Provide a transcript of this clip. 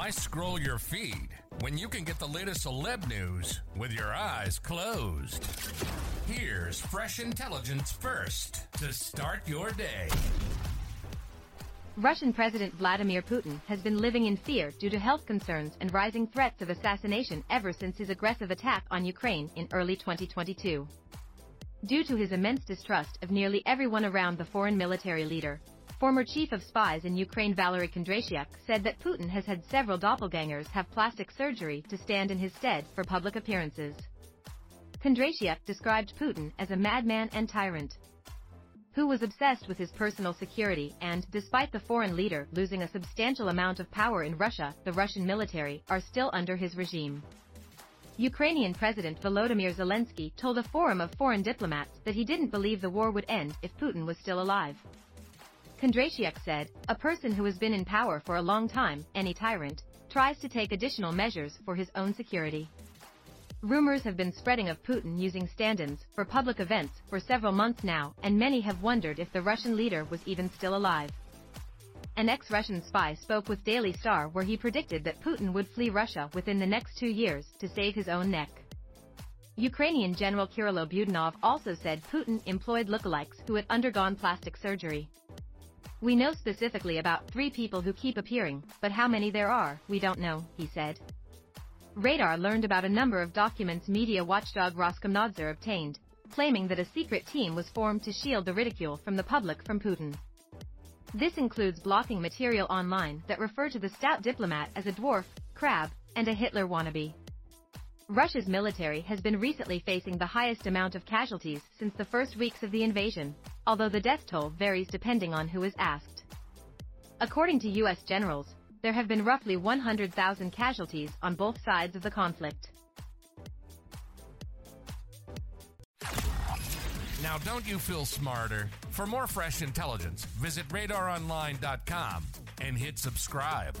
Why scroll your feed when you can get the latest celeb news with your eyes closed? Here's fresh intelligence first to start your day. Russian President Vladimir Putin has been living in fear due to health concerns and rising threats of assassination ever since his aggressive attack on Ukraine in early 2022. Due to his immense distrust of nearly everyone around the foreign military leader, former chief of spies in Ukraine Valery Kondratyuk said that Putin has had several doppelgangers have plastic surgery to stand in his stead for public appearances. Kondratyuk described Putin as a madman and tyrant who was obsessed with his personal security and, despite the foreign leader losing a substantial amount of power in Russia, the Russian military are still under his regime. Ukrainian President Volodymyr Zelensky told a forum of foreign diplomats that he didn't believe the war would end if Putin was still alive. Kondratyuk said, a person who has been in power for a long time, any tyrant, tries to take additional measures for his own security. Rumors have been spreading of Putin using stand-ins for public events for several months now, and many have wondered if the Russian leader was even still alive. An ex-Russian spy spoke with Daily Star where he predicted that Putin would flee Russia within the next two years to save his own neck. Ukrainian General Kirilo Budanov also said Putin employed lookalikes who had undergone plastic surgery. We know specifically about three people who keep appearing, but how many there are, we don't know, he said. Radar learned about a number of documents media watchdog Roskomnadzor obtained, claiming that a secret team was formed to shield the ridicule from the public from Putin. This includes blocking material online that refer to the stout diplomat as a dwarf, crab, and a Hitler wannabe. Russia's military has been recently facing the highest amount of casualties since the first weeks of the invasion, although the death toll varies depending on who is asked. According to U.S. generals, there have been roughly 100,000 casualties on both sides of the conflict. Now, don't you feel smarter? For more fresh intelligence, visit radaronline.com and hit subscribe.